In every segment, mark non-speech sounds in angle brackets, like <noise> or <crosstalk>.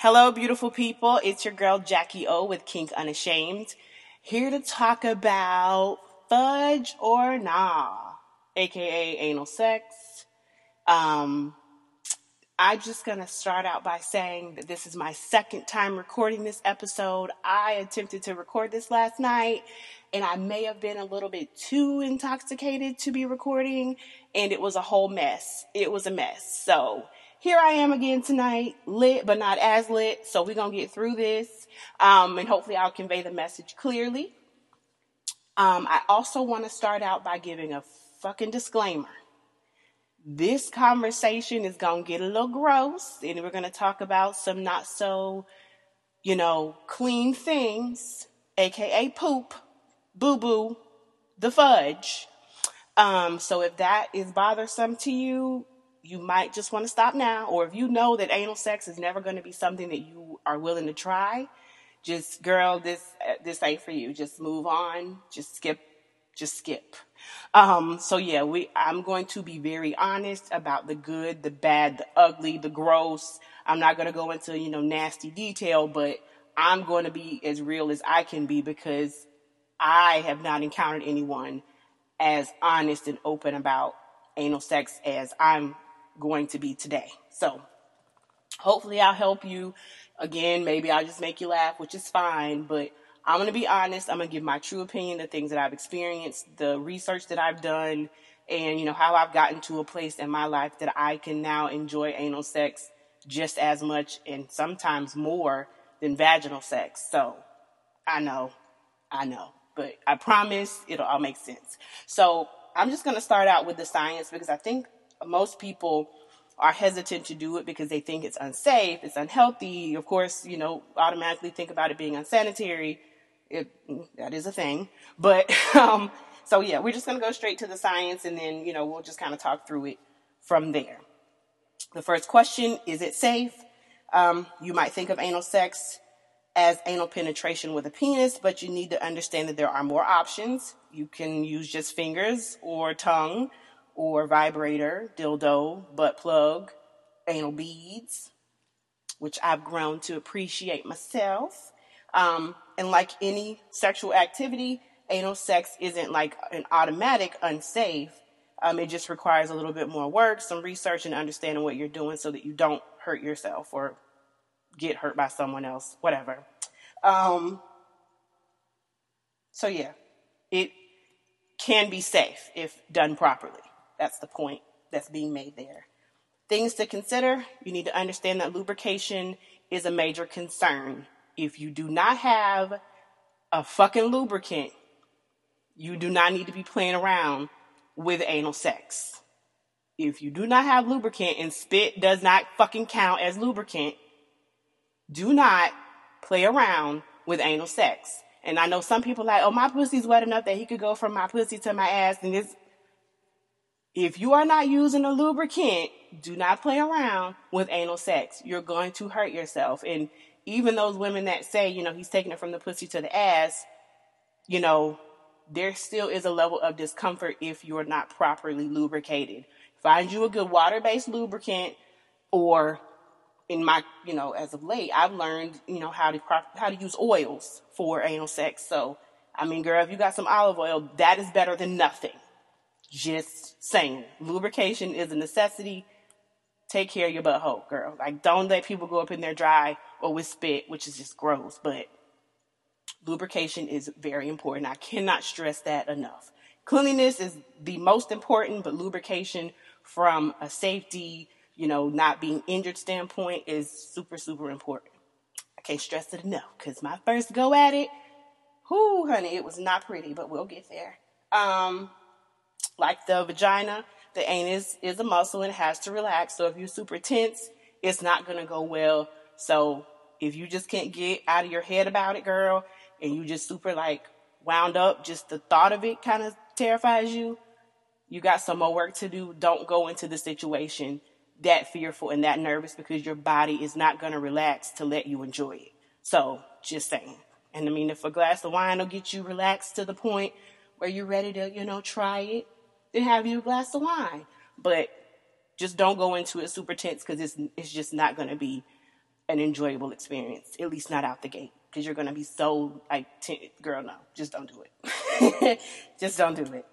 Hello, beautiful people. It's your girl Jackie O with Kink Unashamed, here to talk about fudge or nah, aka anal sex. Um, I'm just gonna start out by saying that this is my second time recording this episode. I attempted to record this last night and I may have been a little bit too intoxicated to be recording and it was a whole mess. It was a mess. So, here I am again tonight, lit but not as lit. So we're gonna get through this, um, and hopefully I'll convey the message clearly. Um, I also want to start out by giving a fucking disclaimer. This conversation is gonna get a little gross, and we're gonna talk about some not so, you know, clean things, aka poop, boo boo, the fudge. Um, so if that is bothersome to you, you might just want to stop now. Or if you know that anal sex is never going to be something that you are willing to try, just girl, this this ain't for you. Just move on. Just skip. Just skip. Um, so yeah, we. I'm going to be very honest about the good, the bad, the ugly, the gross. I'm not going to go into you know nasty detail, but I'm going to be as real as I can be because I have not encountered anyone as honest and open about anal sex as I'm going to be today. So hopefully I'll help you. Again, maybe I'll just make you laugh, which is fine, but I'm going to be honest. I'm going to give my true opinion, the things that I've experienced, the research that I've done, and you know how I've gotten to a place in my life that I can now enjoy anal sex just as much and sometimes more than vaginal sex. So, I know. I know. But I promise it'll all make sense. So, I'm just going to start out with the science because I think most people are hesitant to do it because they think it's unsafe, it's unhealthy. Of course, you know, automatically think about it being unsanitary. It, that is a thing. But, <laughs> um, so yeah, we're just going to go straight to the science and then, you know, we'll just kind of talk through it from there. The first question, is it safe? Um, you might think of anal sex as anal penetration with a penis, but you need to understand that there are more options. You can use just fingers or tongue or vibrator, dildo, butt plug, anal beads, which I've grown to appreciate myself. Um, and like any sexual activity, anal sex isn't like an automatic unsafe. Um, it just requires a little bit more work, some research, and understanding what you're doing so that you don't hurt yourself or get hurt by someone else, whatever. Um, so yeah, it can be safe if done properly. That's the point that's being made there. Things to consider you need to understand that lubrication is a major concern. If you do not have a fucking lubricant, you do not need to be playing around with anal sex. If you do not have lubricant and spit does not fucking count as lubricant, do not play around with anal sex. And I know some people like, oh, my pussy's wet enough that he could go from my pussy to my ass, and this if you are not using a lubricant, do not play around with anal sex. You're going to hurt yourself. And even those women that say, you know, he's taking it from the pussy to the ass, you know, there still is a level of discomfort if you're not properly lubricated. Find you a good water based lubricant or in my, you know, as of late, I've learned, you know, how to how to use oils for anal sex. So, I mean, girl, if you got some olive oil, that is better than nothing. Just saying, lubrication is a necessity. Take care of your butthole, girl. Like, don't let people go up in there dry or with spit, which is just gross. But lubrication is very important. I cannot stress that enough. Cleanliness is the most important, but lubrication from a safety, you know, not being injured standpoint is super, super important. I can't stress it enough because my first go at it, whoo, honey, it was not pretty, but we'll get there. Um, like the vagina, the anus is a muscle and has to relax. So if you're super tense, it's not going to go well. So if you just can't get out of your head about it, girl, and you just super like wound up, just the thought of it kind of terrifies you, you got some more work to do. Don't go into the situation that fearful and that nervous because your body is not going to relax to let you enjoy it. So just saying. And I mean, if a glass of wine will get you relaxed to the point where you're ready to, you know, try it, then have you a glass of wine. But just don't go into it super tense because it's it's just not going to be an enjoyable experience, at least not out the gate, because you're going to be so like, t- girl, no, just don't do it. <laughs> just don't do it.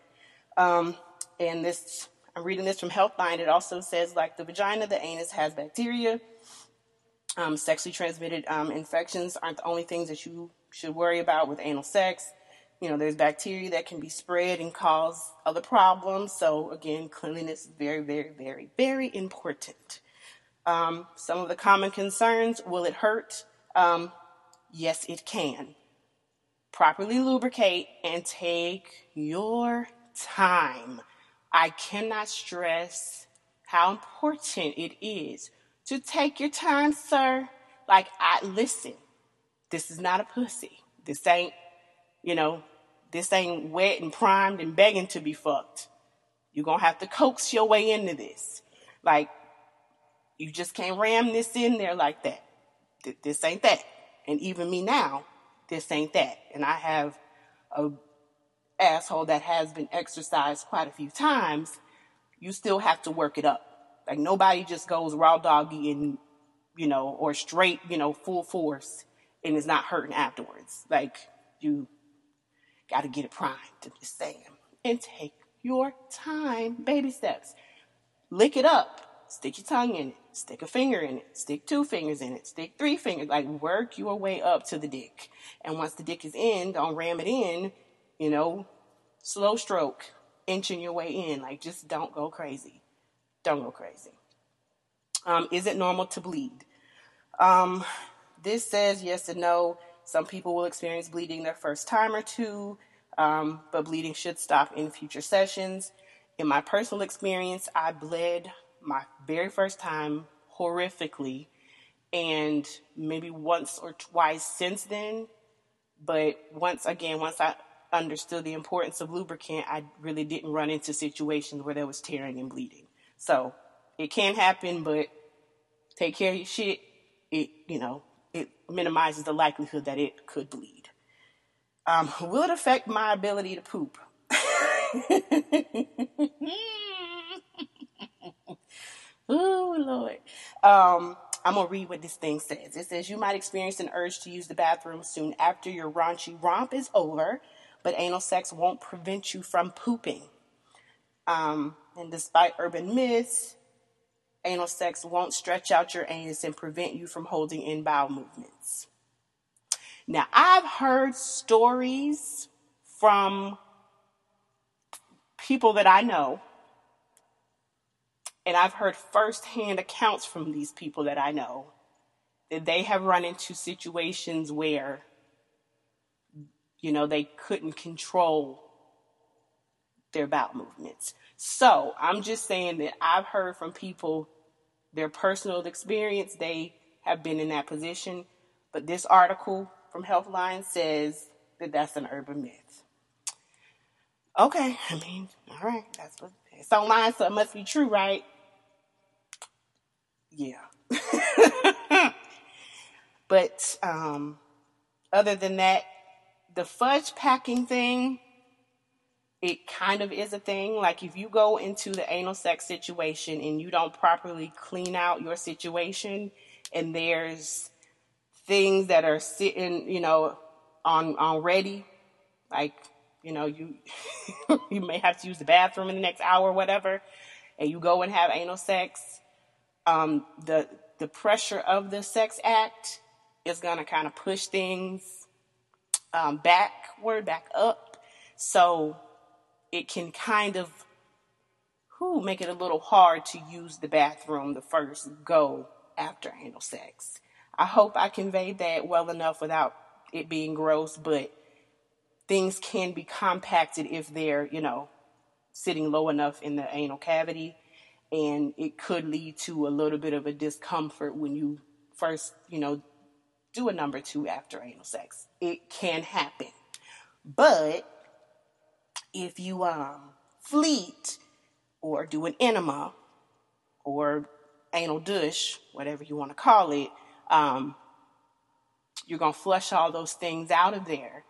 Um, and this, I'm reading this from Healthline. It also says like the vagina, the anus has bacteria. Um, sexually transmitted um, infections aren't the only things that you should worry about with anal sex. You know, there's bacteria that can be spread and cause other problems. So again, cleanliness is very, very, very, very important. Um, some of the common concerns will it hurt? Um, yes, it can. Properly lubricate and take your time. I cannot stress how important it is to take your time, sir. Like, I listen, this is not a pussy. This ain't, you know, this ain't wet and primed and begging to be fucked. You're gonna have to coax your way into this. Like, you just can't ram this in there like that. This ain't that. And even me now, this ain't that. And I have a asshole that has been exercised quite a few times. You still have to work it up. Like nobody just goes raw doggy and, you know, or straight, you know, full force and is not hurting afterwards. Like you got to get it primed. to just saying. And take your time. Baby steps. Lick it up stick your tongue in it, stick a finger in it, stick two fingers in it, stick three fingers, like work your way up to the dick. And once the dick is in, don't ram it in, you know, slow stroke, inching your way in. Like just don't go crazy. Don't go crazy. Um, is it normal to bleed? Um, this says yes and no. Some people will experience bleeding their first time or two, um, but bleeding should stop in future sessions. In my personal experience, I bled my very first time horrifically and maybe once or twice since then. But once again, once I understood the importance of lubricant, I really didn't run into situations where there was tearing and bleeding. So it can happen, but take care of your shit. It, you know, minimizes the likelihood that it could bleed. Um, will it affect my ability to poop? <laughs> Oh, Lord. Um, I'm going to read what this thing says. It says, You might experience an urge to use the bathroom soon after your raunchy romp is over, but anal sex won't prevent you from pooping. Um, and despite urban myths, anal sex won't stretch out your anus and prevent you from holding in bowel movements. Now, I've heard stories from people that I know and I've heard firsthand accounts from these people that I know that they have run into situations where, you know, they couldn't control their bowel movements. So I'm just saying that I've heard from people their personal experience, they have been in that position. But this article from Healthline says that that's an urban myth. Okay, I mean, all right, that's what it's online, so it must be true, right? yeah. <laughs> but um, other than that, the fudge packing thing, it kind of is a thing. Like if you go into the anal sex situation and you don't properly clean out your situation, and there's things that are sitting, you know, on on ready, like you know, you <laughs> you may have to use the bathroom in the next hour or whatever, and you go and have anal sex um, the the pressure of the sex act is going to kind of push things um, backward, back up. So it can kind of who make it a little hard to use the bathroom the first go after anal sex. I hope I conveyed that well enough without it being gross, but things can be compacted if they're, you know, sitting low enough in the anal cavity and it could lead to a little bit of a discomfort when you first, you know, do a number two after anal sex. It can happen. But if you um, fleet or do an enema or anal douche, whatever you want to call it, um, you're going to flush all those things out of there.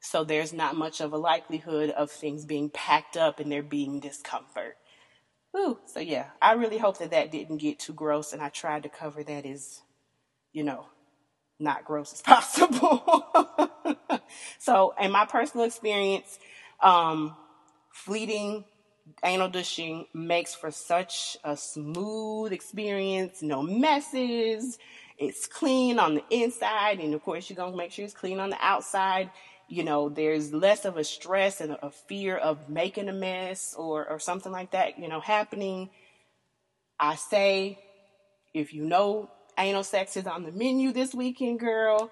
So there's not much of a likelihood of things being packed up and there being discomfort. Whew. So yeah, I really hope that that didn't get too gross, and I tried to cover that as you know, not gross as <laughs> possible. <laughs> so, in my personal experience, um, fleeting anal douching makes for such a smooth experience, no messes. It's clean on the inside, and of course, you're gonna make sure it's clean on the outside. You know, there's less of a stress and a fear of making a mess or, or something like that, you know, happening. I say, if you know anal sex is on the menu this weekend, girl,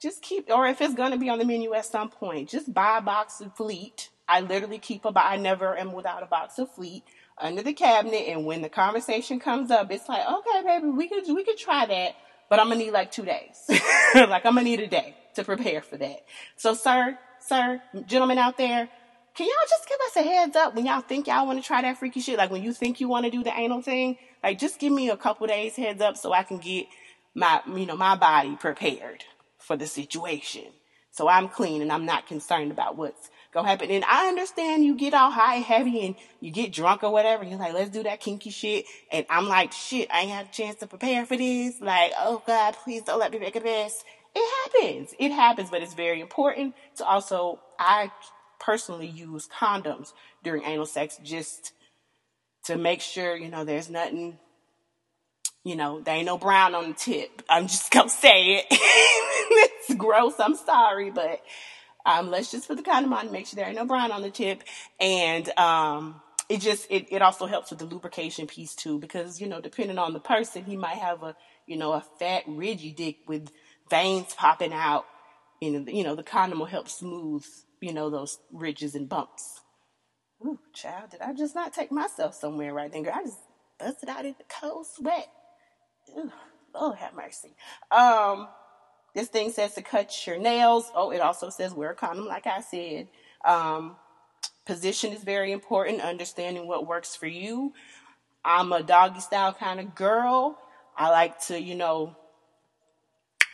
just keep, or if it's gonna be on the menu at some point, just buy a box of Fleet I literally keep a box. I never am without a box of Fleet under the cabinet. And when the conversation comes up, it's like, okay, baby, we could we could try that, but I'm gonna need like two days. <laughs> like I'm gonna need a day to prepare for that. So, sir, sir, gentlemen out there, can y'all just give us a heads up when y'all think y'all want to try that freaky shit? Like when you think you want to do the anal thing, like just give me a couple days heads up so I can get my you know my body prepared for the situation. So I'm clean and I'm not concerned about what's gonna happen. And I understand you get all high and heavy and you get drunk or whatever. You're like, let's do that kinky shit. And I'm like, shit, I ain't had a chance to prepare for this. Like, oh God, please don't let me make a mess. It happens. It happens, but it's very important to also, I personally use condoms during anal sex just to make sure, you know, there's nothing, you know, there ain't no brown on the tip. I'm just <laughs> gonna say it. <laughs> it's gross. I'm sorry, but um, let's just put the condom on, to make sure there ain't no brown on the tip, and um, it just it, it also helps with the lubrication piece too, because you know depending on the person, he might have a you know a fat ridgy dick with veins popping out, and you know the condom will help smooth you know those ridges and bumps. Ooh, child, did I just not take myself somewhere right then? Girl, I just busted out in the cold sweat. Lord have mercy. Um, this thing says to cut your nails. Oh, it also says wear a condom, like I said. Um, position is very important, understanding what works for you. I'm a doggy style kind of girl. I like to, you know,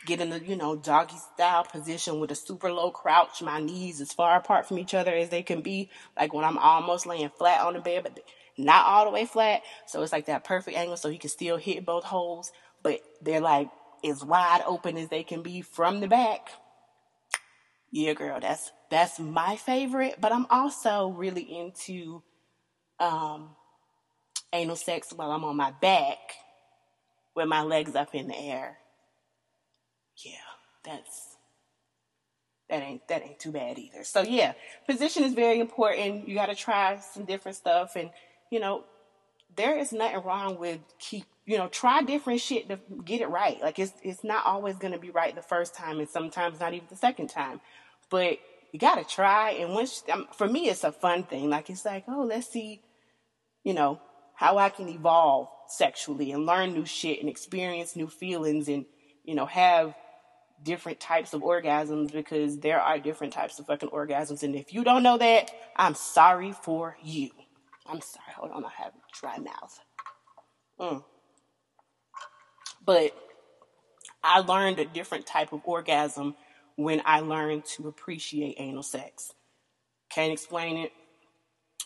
get in the, you know, doggy style position with a super low crouch, my knees as far apart from each other as they can be. Like when I'm almost laying flat on the bed, but not all the way flat. So it's like that perfect angle so he can still hit both holes, but they're like as wide open as they can be from the back. Yeah, girl, that's that's my favorite. But I'm also really into um, anal sex while I'm on my back with my legs up in the air. Yeah, that's that ain't that ain't too bad either. So yeah, position is very important. You got to try some different stuff, and you know there is nothing wrong with keep you know try different shit to get it right. Like it's it's not always to be right the first time and sometimes not even the second time. But you got to try and once um, for me it's a fun thing. Like it's like oh let's see you know how i can evolve sexually and learn new shit and experience new feelings and you know have different types of orgasms because there are different types of fucking orgasms. And if you don't know that i'm sorry for you I'm sorry, hold on, I have dry mouth. Mm. But I learned a different type of orgasm when I learned to appreciate anal sex. Can't explain it.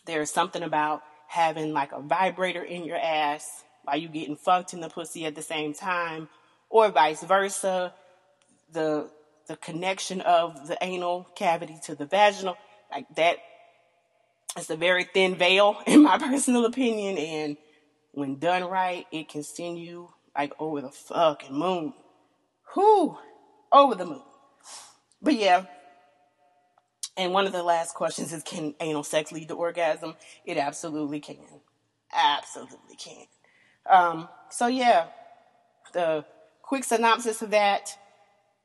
There's something about having like a vibrator in your ass while you getting fucked in the pussy at the same time, or vice versa. The the connection of the anal cavity to the vaginal, like that it's a very thin veil, <laughs> in my personal opinion, and when done right, it can send you like over the fucking moon. Whoo, over the moon. But yeah, and one of the last questions is can anal sex lead to orgasm? It absolutely can. Absolutely can. Um, so yeah, the quick synopsis of that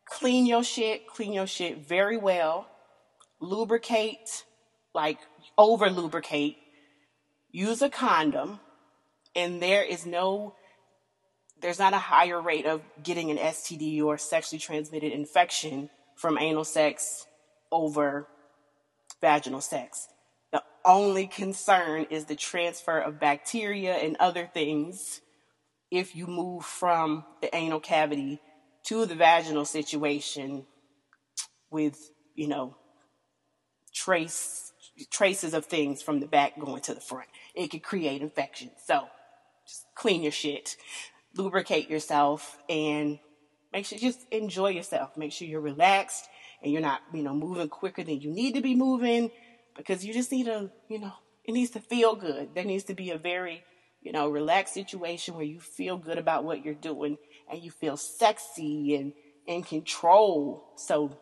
clean your shit, clean your shit very well, lubricate like over lubricate, use a condom, and there is no, there's not a higher rate of getting an STD or sexually transmitted infection from anal sex over vaginal sex. The only concern is the transfer of bacteria and other things if you move from the anal cavity to the vaginal situation with, you know, trace traces of things from the back going to the front. It could create infection. So just clean your shit, lubricate yourself, and make sure just enjoy yourself. Make sure you're relaxed and you're not, you know, moving quicker than you need to be moving because you just need to, you know, it needs to feel good. There needs to be a very, you know, relaxed situation where you feel good about what you're doing and you feel sexy and in control. So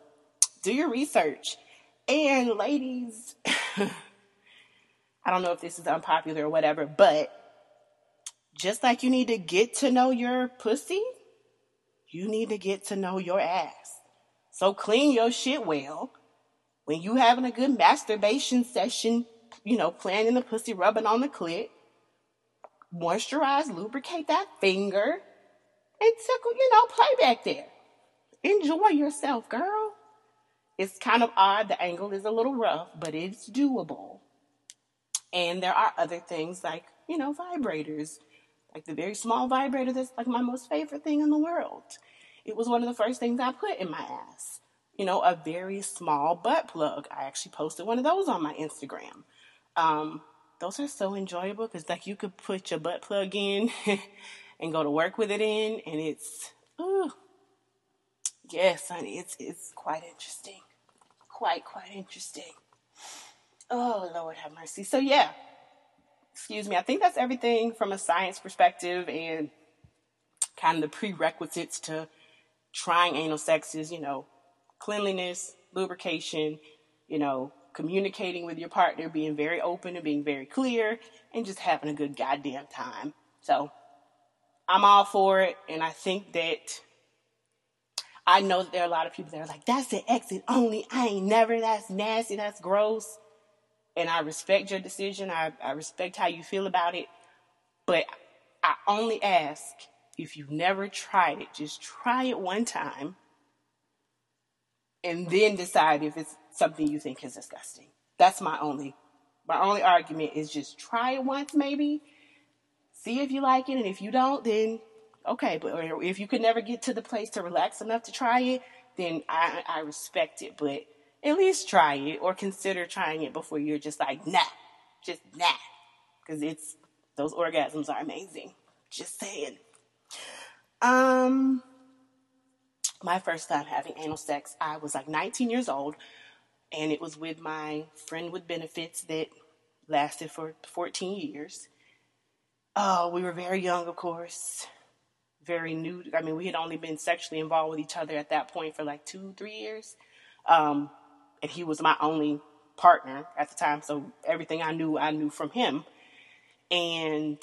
do your research. And ladies, <laughs> <laughs> I don't know if this is unpopular or whatever, but just like you need to get to know your pussy, you need to get to know your ass. So clean your shit well. When you having a good masturbation session, you know, planning the pussy, rubbing on the clit, moisturize, lubricate that finger, and tickle, you know, play back there. Enjoy yourself, girl. It's kind of odd. The angle is a little rough, but it's doable. And there are other things like, you know, vibrators, like the very small vibrator that's like my most favorite thing in the world. It was one of the first things I put in my ass. You know, a very small butt plug. I actually posted one of those on my Instagram. Um, those are so enjoyable because like you could put your butt plug in <laughs> and go to work with it in, and it's, ooh, yes, honey, it's it's quite interesting, quite quite interesting. Oh Lord, have mercy. So yeah, excuse me. I think that's everything from a science perspective and kind of the prerequisites to trying anal sex is, you know, cleanliness, lubrication, you know, communicating with your partner, being very open and being very clear, and just having a good goddamn time. So I'm all for it, and I think that I know that there are a lot of people that are like, that's an exit only. I ain't never, that's nasty, that's gross. And I respect your decision. I, I respect how you feel about it. But I only ask if you've never tried it, just try it one time and then decide if it's something you think is disgusting. That's my only my only argument is just try it once maybe. See if you like it and if you don't then okay, but if you could never get to the place to relax enough to try it, then I, I respect it. But at least try it or consider trying it before you're just like, nah, just nah. Because it's, those orgasms are amazing. Just saying. Um, my first time having anal sex, I was like 19 years old, and it was with my friend with benefits that lasted for 14 years. Oh, we were very young, of course very new. I mean, we had only been sexually involved with each other at that point for like two, three years. Um, and he was my only partner at the time. So everything I knew, I knew from him. And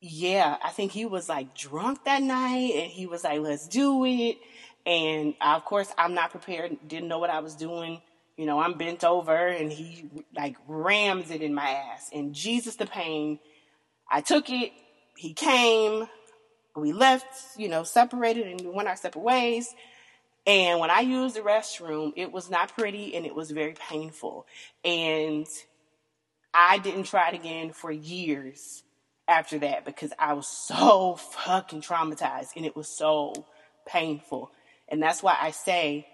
yeah, I think he was like drunk that night and he was like, let's do it. And of course, I'm not prepared, didn't know what I was doing. You know, I'm bent over and he like rams it in my ass. And Jesus, the pain. I took it. He came we left, you know, separated and we went our separate ways. And when I used the restroom, it was not pretty and it was very painful. And I didn't try it again for years after that because I was <laughs> so fucking traumatized and it was so painful. And that's why I say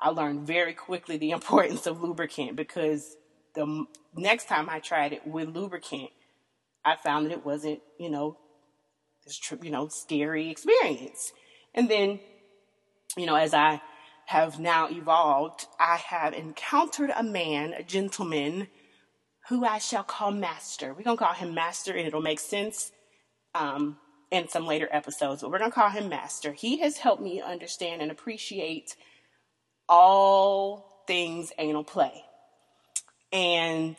I learned very quickly the <laughs> importance of lubricant because the next time I tried it with lubricant, I found that it wasn't, you know, this you know scary experience. And then you know as i have now evolved i have encountered a man a gentleman who i shall call master. We're going to call him master and it'll make sense um, in some later episodes but we're going to call him master. He has helped me understand and appreciate all things anal play. And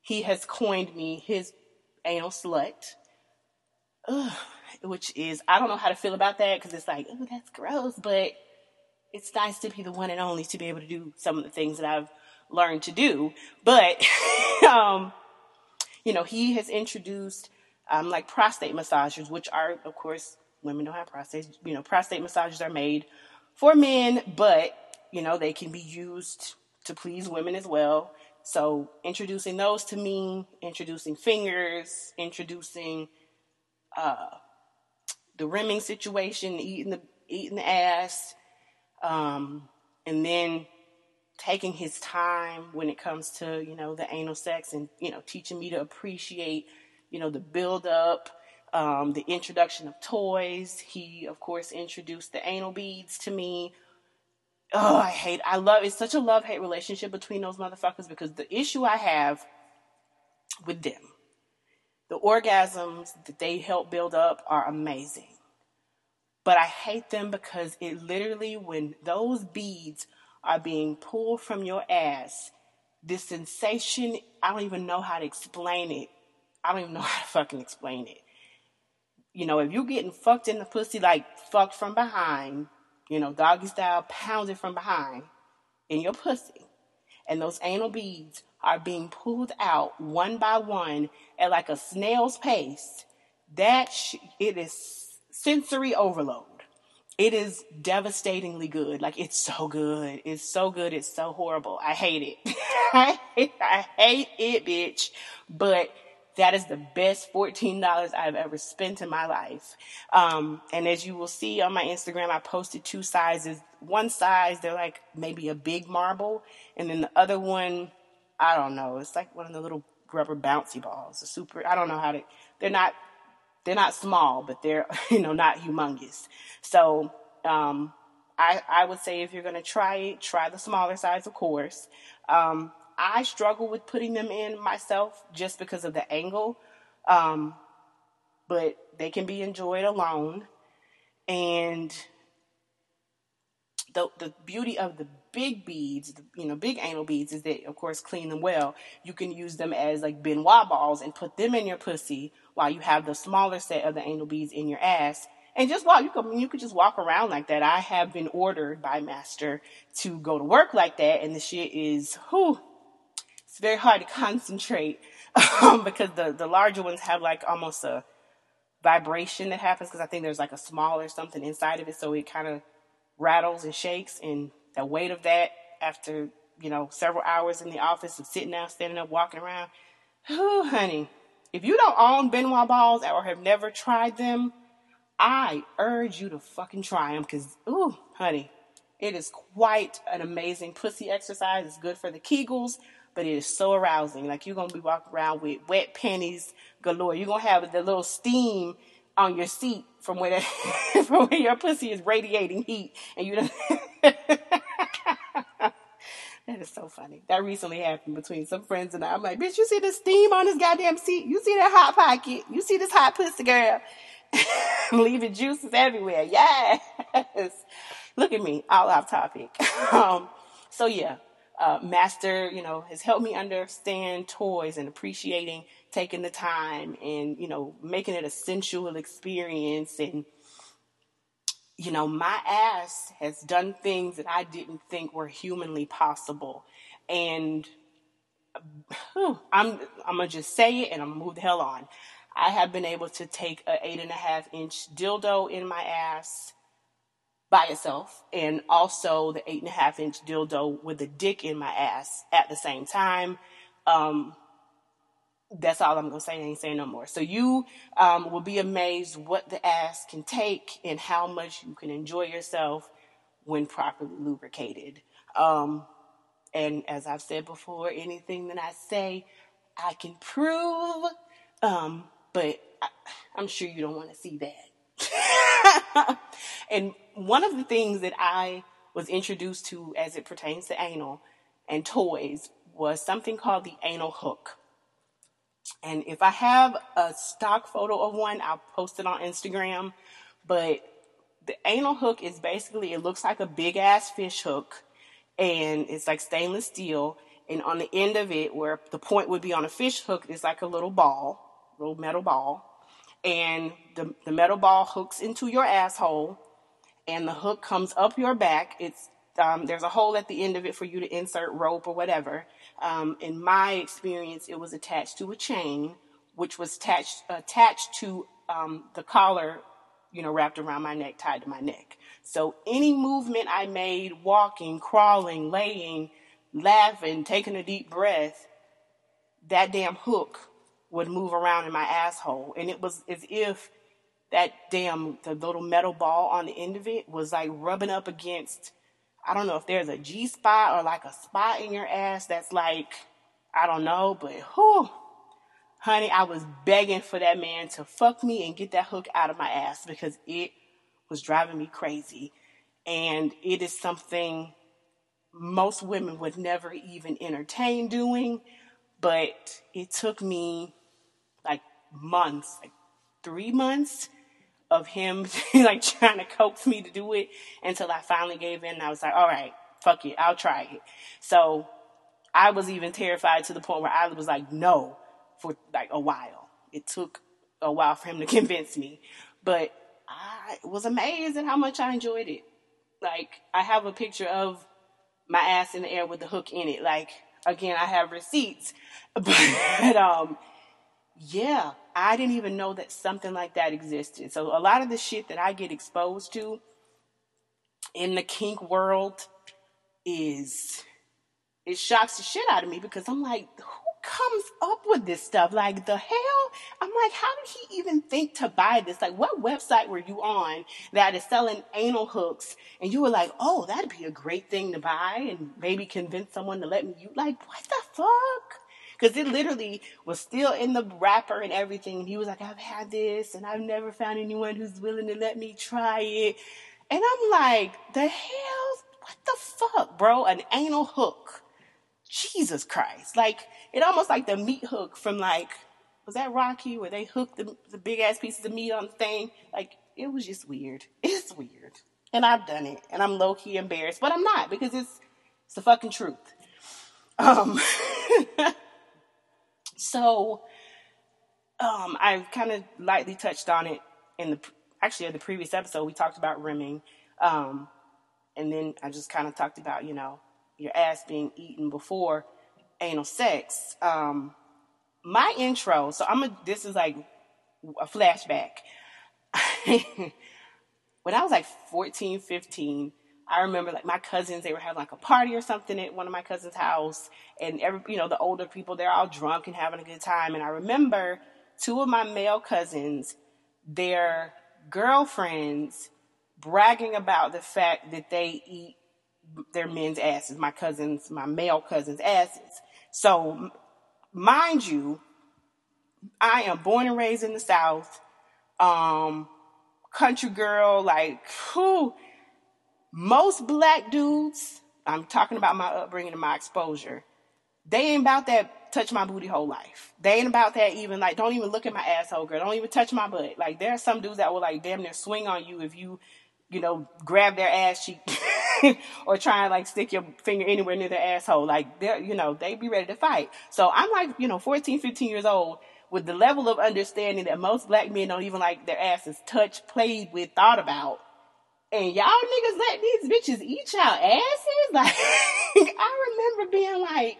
he has coined me his anal slut ugh, which is I don't know how to feel about that because it's like, oh, that's gross, but it's nice to be the one and only to be able to do some of the things that I've learned to do. But <laughs> um, you know, he has introduced um, like prostate massagers, which are, of course, women don't have prostates. You know, prostate massagers are made for men, but you know they can be used to please women as well. So introducing those to me, introducing fingers, introducing uh, the rimming situation, eating the eating the ass, um, and then taking his time when it comes to you know the anal sex and you know teaching me to appreciate you know the build up um, the introduction of toys. He, of course, introduced the anal beads to me. Oh, I hate, I love, it's such a love hate relationship between those motherfuckers because the issue I have with them, the orgasms that they help build up are amazing. But I hate them because it literally, when those beads are being pulled from your ass, this sensation, I don't even know how to explain it. I don't even know <laughs> how to fucking explain it you know, if you're getting fucked in the pussy, like fucked from behind, you know, doggy style, pounded from behind in your pussy, and those anal beads are being pulled out one by one at like a snail's pace, that sh- it is sensory overload. It is devastatingly good. Like it's so good. It's so good. It's so horrible. I hate it. <laughs> I, hate, I hate it, bitch. But that is the best $14 I've ever spent in my life. Um, and as you will see on my Instagram, I posted two sizes. One size, they're like maybe a big marble. And then the other one, I don't know. It's like one of the little rubber bouncy balls. A super, I don't know how to, they're not, they're not small, but they're, <laughs> you know, not humongous. So, um, I, I would say if you're to try it, try the smaller size, of course. Um, I struggle with putting them in myself just because of the angle. Um, but they can be enjoyed alone. And the the beauty of the big beads, you know, big anal beads is that of course clean them well. You can use them as like Ben Wa balls and put them in your pussy while you have the smaller set of the anal beads in your ass. And just walk, you could you could just walk around like that. I have been ordered by Master to go to work like that, and the shit is whew, it's very hard to <laughs> concentrate um, because the, the larger ones have like almost a vibration that happens because I think there's like a smaller something inside of it. So it kind of rattles and shakes. And the weight of that after, you know, several hours in the office of sitting down, standing up, walking around. Whew, honey, if you don't own Ben Wa balls or have never tried them, I urge you to fucking try them because, ooh, honey, it is quite an amazing pussy exercise. It's good for the Kegels but it is so arousing. Like you're gonna be walking around with wet panties galore. You're gonna have the little steam on your seat from where <laughs> from where your pussy is radiating heat, and you. <laughs> That is so funny. That recently happened between some friends and I. I'm like, bitch, you see the steam on this goddamn seat? You see that hot pocket? You see this hot pussy girl? <laughs> leaving juices everywhere. Yes. Look at me, all off topic. <laughs> um, so yeah, uh, master, you know, has helped me understand toys and appreciating taking the time and, you know, making it a sensual experience. And, you know, my ass has done things that I didn't think were humanly possible. And I'm, I'm to just say it and I'm to move the hell on. I have been able to take an eight and a half inch dildo in my ass by itself and also the eight and a half inch dildo with a dick in my ass at the same time. Um, that's all I'm gonna say. I ain't saying no more. So you um, will be amazed what the ass can take and how much you can enjoy yourself when properly lubricated. Um, and as I've said before, anything that I say, I can prove. Um, but I, I'm sure you don't want to see that. <laughs> and one of the things that I was introduced to as it pertains to anal and toys was something called the anal hook. And if I have a stock photo of one, I'll post it on Instagram. But the anal hook is basically, it looks like a big ass fish hook and it's like stainless steel. And on the end of it, where the point would be on a fish hook, is like a little ball, little metal ball. And the, the metal ball hooks into your asshole and the hook comes up your back. It's um, there's a hole at the end of it for you to insert rope or whatever. Um, in my experience, it was attached to a chain, which was attached attached to um, the collar, you know, wrapped around my neck, tied to my neck. So any movement I made, walking, crawling, laying, laughing, taking a deep breath, that damn hook would move around in my asshole, and it was as if that damn the little metal ball on the end of it was like rubbing up against I don't know if there's a G spot or like a spot in your ass that's like I don't know, but whew, honey, I was begging for that man to fuck me and get that hook out of my ass because it was driving me crazy. And it is something most women would never even entertain doing, but it took me like months, like three months of him <laughs> like trying to coax me to do it until I finally gave in I was like, all right, fuck it, I'll try it. So I was even terrified to the point where I was like, no, for like a while. It took a while for him to <laughs> convince me, but I was amazed at how much I enjoyed it. Like I have a picture of my ass in the air with the hook in it. Like again, I have receipts, <laughs> but um, yeah, I didn't even know that something like that existed. So a lot of the shit that I get exposed to in the kink world is it shocks the shit out of me because I'm like, who comes up with this stuff? Like the hell? I'm like, how did he even think to buy this? Like, what website were you on that is selling anal hooks? And you were like, oh, that'd be a great thing to buy and maybe convince someone to let me. You like, what the fuck? Because it literally was still in the wrapper and everything. And he was like, I've had this and I've never found anyone who's willing to let me try it. And I'm like, the hell? What the fuck, bro? An anal hook. Jesus Christ. Like, it almost like the meat hook from like, was that Rocky where they hooked the, the big ass pieces of meat on the thing? Like, it was just weird. <laughs> It's weird. And I've done it. And I'm low key embarrassed, but I'm not because it's, it's the fucking truth. Um, <laughs> So, um, I kind of lightly touched on it in the actually in the previous episode. We talked about rimming, um, and then I just kind of talked about you know your ass being eaten before anal sex. Um, my intro. So I'm a. This is like a flashback. <laughs> when I was like 14, 15, I remember like my cousins, they were having like a party or something at one of my cousins' house, and every you know the older people they're all drunk and having a good time. And I remember two of my male cousins, their girlfriends, bragging about the fact that they eat their men's asses, my cousins, my male cousins' asses. So, mind you, I am born and raised in the South, um, country girl, like who most black dudes, I'm talking about my upbringing and my exposure, they ain't about that touch my booty whole life. They ain't about that even like don't even look at my asshole girl. Don't even touch my butt. Like there are some dudes that will like damn near swing on you if you, you know, grab their ass cheek <laughs> or try and like stick your finger anywhere near their asshole. Like they're you know, they be ready to fight. So I'm like, you know, 14, 15 years old with the level of understanding that most black men don't even like their asses touched, played with, thought about and y'all niggas let these bitches eat y'all asses? <laughs> Like, I remember being like,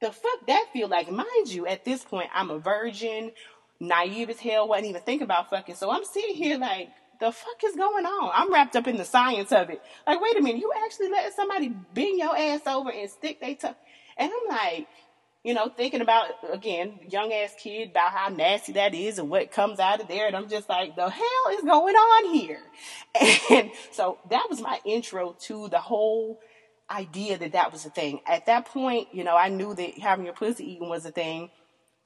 the fuck that feel like? Mind you, at this point, I'm a virgin, naive as hell, wasn't even thinking about fucking. So I'm sitting here like, the fuck is going on? I'm wrapped up in the science of it. Like, wait a minute, you actually letting somebody bend your ass over and stick they tongue? And I'm like, you know, thinking about again, young ass kid about how nasty that is and what comes out of there. And I'm just like, the hell is going on here? <laughs> And so that was my intro to the whole idea that that was a thing. At that point, you know, I knew that having your pussy eaten was a thing,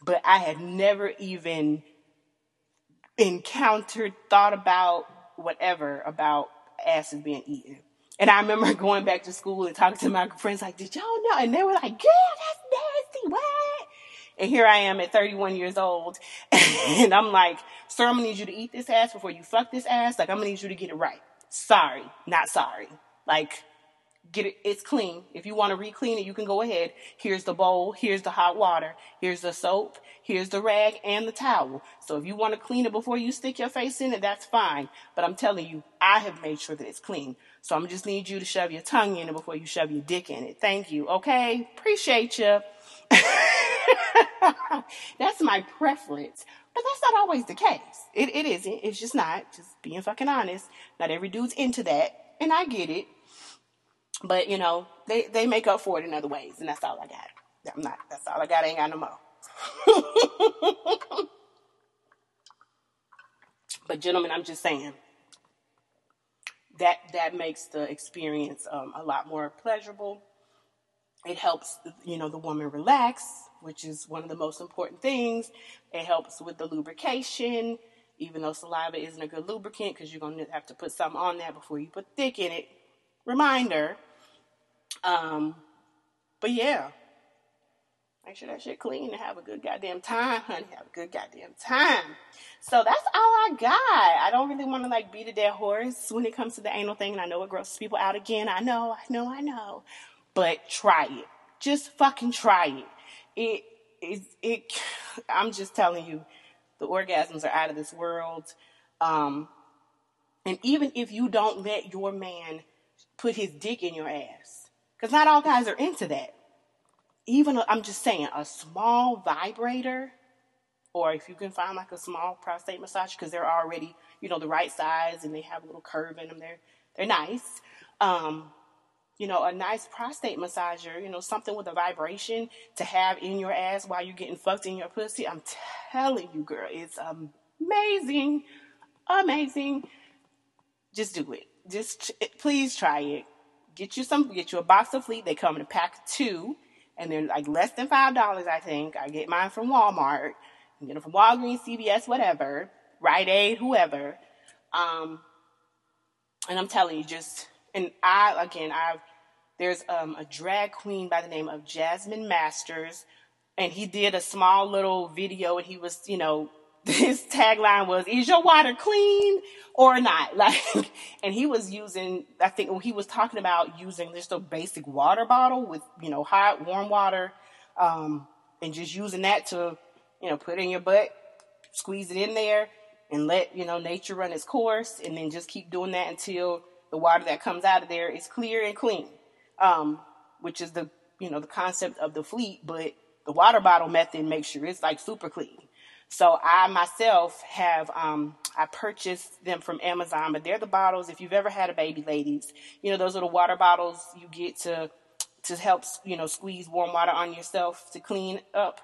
but I had never even encountered, thought about whatever about asses being eaten. And I remember <laughs> going back to school and talking to my friends, like, did y'all know? And they were like, girl, that's nasty. What? And here I am at 31 years old. <laughs> and I'm like, sir, I'm gonna need you to eat this ass before you fuck this ass. Like, I'm gonna need you to get it right. Sorry, not sorry. Like, get it, it's clean. If you want to re-clean it, you can go ahead. Here's the bowl. Here's the hot water. Here's the soap. Here's the rag and the towel. So if you want to clean it before you stick your face in it, that's fine. But I'm telling you, I have made sure that it's clean. So I'm just need you to shove your tongue in it before you shove your dick in it. Thank you. Okay. Appreciate you. <laughs> that's my preference. But that's not always the case. It, it isn't. It's just not. Just being fucking honest. Not every dude's into that. And I get it. But you know, they they make up for it in other ways, and that's all I got. I'm not. That's all I got. I ain't got no more. <laughs> but gentlemen, I'm just saying that that makes the experience um, a lot more pleasurable. it helps, you know, the woman relax, which is one of the most important things. It helps with the lubrication, even though saliva isn't a good lubricant because you're going to have to put something on that before you put thick in it. Reminder. Um, but yeah, make sure that shit clean and have a good goddamn time, honey. Have a good goddamn time. So that's all I got. I don't really want to like beat a dead horse when it comes to the anal thing, and I know it grosses people out again. I know, I know, I know. But try it. Just fucking try it. It is it, <laughs> I'm just telling you, the orgasms are out of this world. Um, and even if you don't let your man put his dick in your ass, because not all guys are into that. Even I'm just saying, a small vibrator, or if you can find like a small prostate massage, because they're already you know the right size and they have a little curve in them. They're they're nice. Um, you know, a nice prostate massager, you know, something with a vibration to have in your ass while you're getting fucked in your pussy. I'm telling you, girl, it's amazing. Amazing. Just do it. Just please try it. Get you some, get you a box of Fleet. They come in a pack of two and they're like less than $5, I think. I get mine from Walmart. You get them from Walgreens, CVS, whatever, Rite Aid, whoever. Um, and I'm telling you, just and I again I've there's um, a drag queen by the name of Jasmine Masters, and he did a small little video, and he was you know his tagline was "Is your water clean or not?" <laughs> Like, and he was using I think he was talking about using just a basic water bottle with you know hot warm water, um, and just using that to you know put in your butt, squeeze it in there, and let you know nature run its course, and then just keep doing that until the water that comes out of there is clear and clean, um, which is the you know the concept of the fleet. But the water bottle method makes sure it's like super clean. So I myself have um, I purchased them from Amazon, but they're the bottles. If you've ever had a baby, ladies, you know those little water bottles you get to to help you know squeeze warm water on yourself to clean up.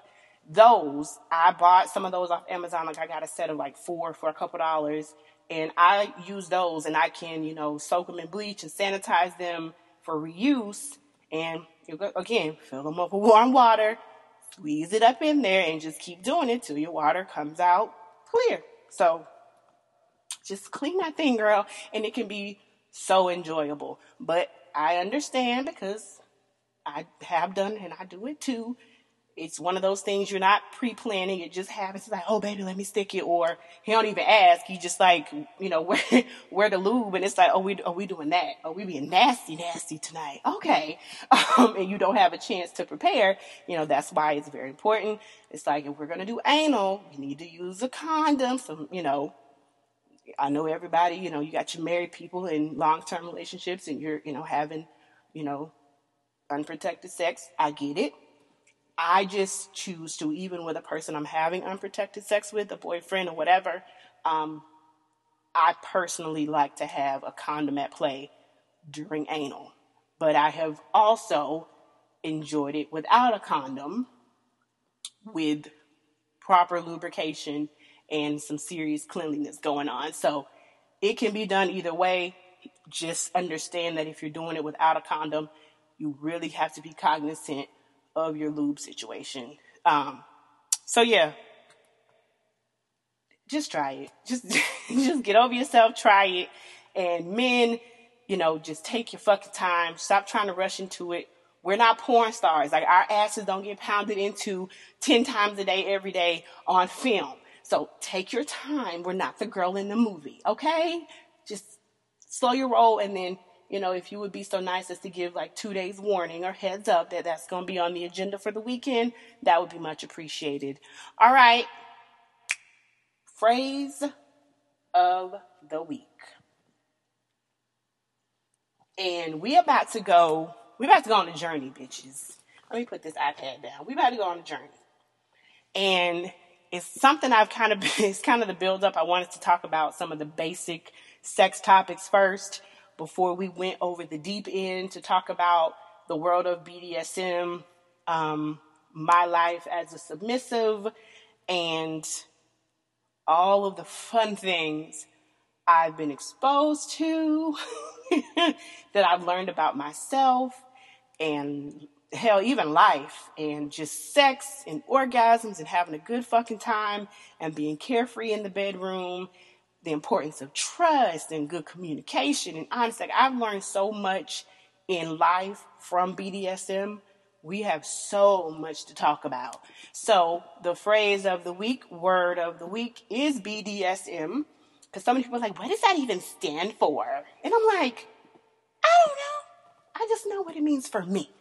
Those I bought some of those off Amazon. Like I got a set of like four for a couple dollars, and I use those and I can, you know, soak them in bleach and sanitize them for reuse. And again, fill them up with warm water, squeeze it up in there, and just keep doing it till your water comes out clear. So just clean that thing, girl, and it can be so enjoyable. But I understand because I have done and I do it too it's one of those things you're not pre-planning. It just happens. It's like, oh baby, let me stick it. Or he don't even ask. He just like, you know, <laughs> where, where the lube. And it's like, oh, we, are we doing that? Oh, we being nasty, nasty tonight. Okay. <laughs> Um, and you don't have a chance to prepare. You know, that's why it's very important. It's like, if we're going to do anal, you need to use a condom. So, you know, I know everybody, you know, you got your married people in long-term relationships and you're, you know, having, you know, unprotected sex. I get it I just choose to, even with a person I'm having unprotected sex with, a boyfriend or whatever, um, I personally like to have a condom at play during anal. But I have also enjoyed it without a condom with proper lubrication and some serious cleanliness going on. So it can be done either way. Just understand that if you're doing it without a condom, you really have to be cognizant of your lube situation. Um, so yeah, just try it. <laughs> Just just get over yourself, try it. And men, you know, just take your fucking time. Stop trying to rush into it. We're not porn stars. Like our asses don't get pounded into 10 times a day every day on film. So take your time. We're not the girl in the movie, okay? Just slow your roll and then you know, if you would be so nice as to give like two days warning or heads up that that's going to be on the agenda for the weekend, that would be much appreciated. All right. Phrase of the week. And we about to go, we about to go on a journey, bitches. Let me put this iPad down. We about to go on a journey. And it's something I've kind of, <laughs> it's kind of the build up. I wanted to talk about some of the basic sex topics first before we went over the deep end to talk about the world of BDSM, um, my life as a submissive, and all of the fun things I've been exposed to, <laughs> that I've learned about myself, and hell, even life and just sex and orgasms and having a good fucking time and being carefree in the bedroom, the importance of trust and good communication and honesty. Like, I've learned so much in life from BDSM. We have so much to talk about. So, the phrase of the week, word of the week is BDSM. Because so many people are like, what does that even stand for? And I'm like, I don't know. I just know what it means for me. <laughs>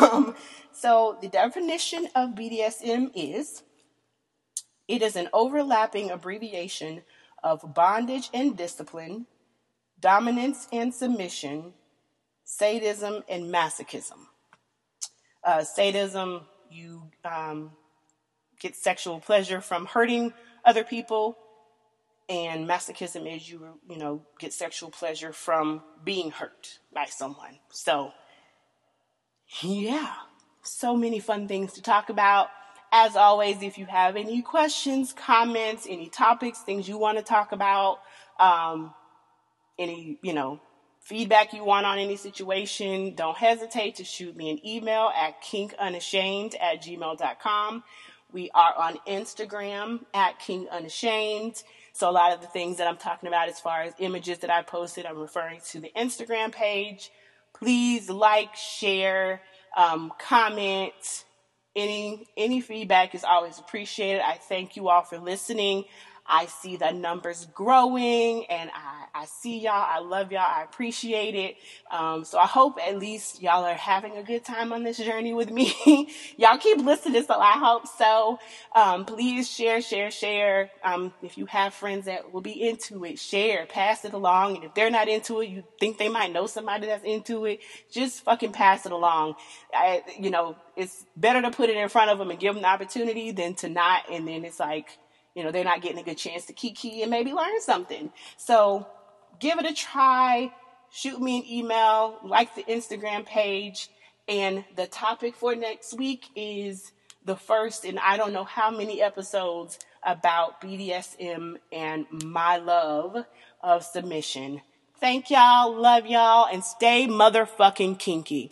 Um, so the definition of BDSM is it is an overlapping abbreviation of bondage and discipline, dominance and submission, sadism and masochism. Uh, sadism, you um, get sexual pleasure from hurting other people, and masochism is you you know get sexual pleasure from being hurt by someone. So yeah, so many fun things to talk about. As always, if you have any questions, comments, any topics, things you want to talk about, um, any, you know, feedback you want on any situation, don't hesitate to shoot me an email at kinkunashamed at gmail.com. We are on Instagram at kinkunashamed. So a lot of the things that I'm talking about as far as images that I posted, I'm referring to the Instagram page. Please like, share, um, comment. Any any feedback is always appreciated. I thank you all for listening. I see the numbers growing and I, I see y'all. I love y'all. I appreciate it. Um, so I hope at least y'all are having a good time on this journey with me. <laughs> y'all keep listening, so I hope so. Um, please share, share, share. Um, if you have friends that will be into it, share, pass it along. And if they're not into it, you think they might know somebody that's into it, just fucking pass it along. I, you know, it's better to put it in front of them and give them the opportunity than to not. And then it's like, you know, they're not getting a good chance to kiki and maybe learn something. So give it a try. Shoot me an email, like the Instagram page. And the topic for next week is the first in I don't know how many episodes about BDSM and my love of submission. Thank y'all, love y'all, and stay motherfucking kinky.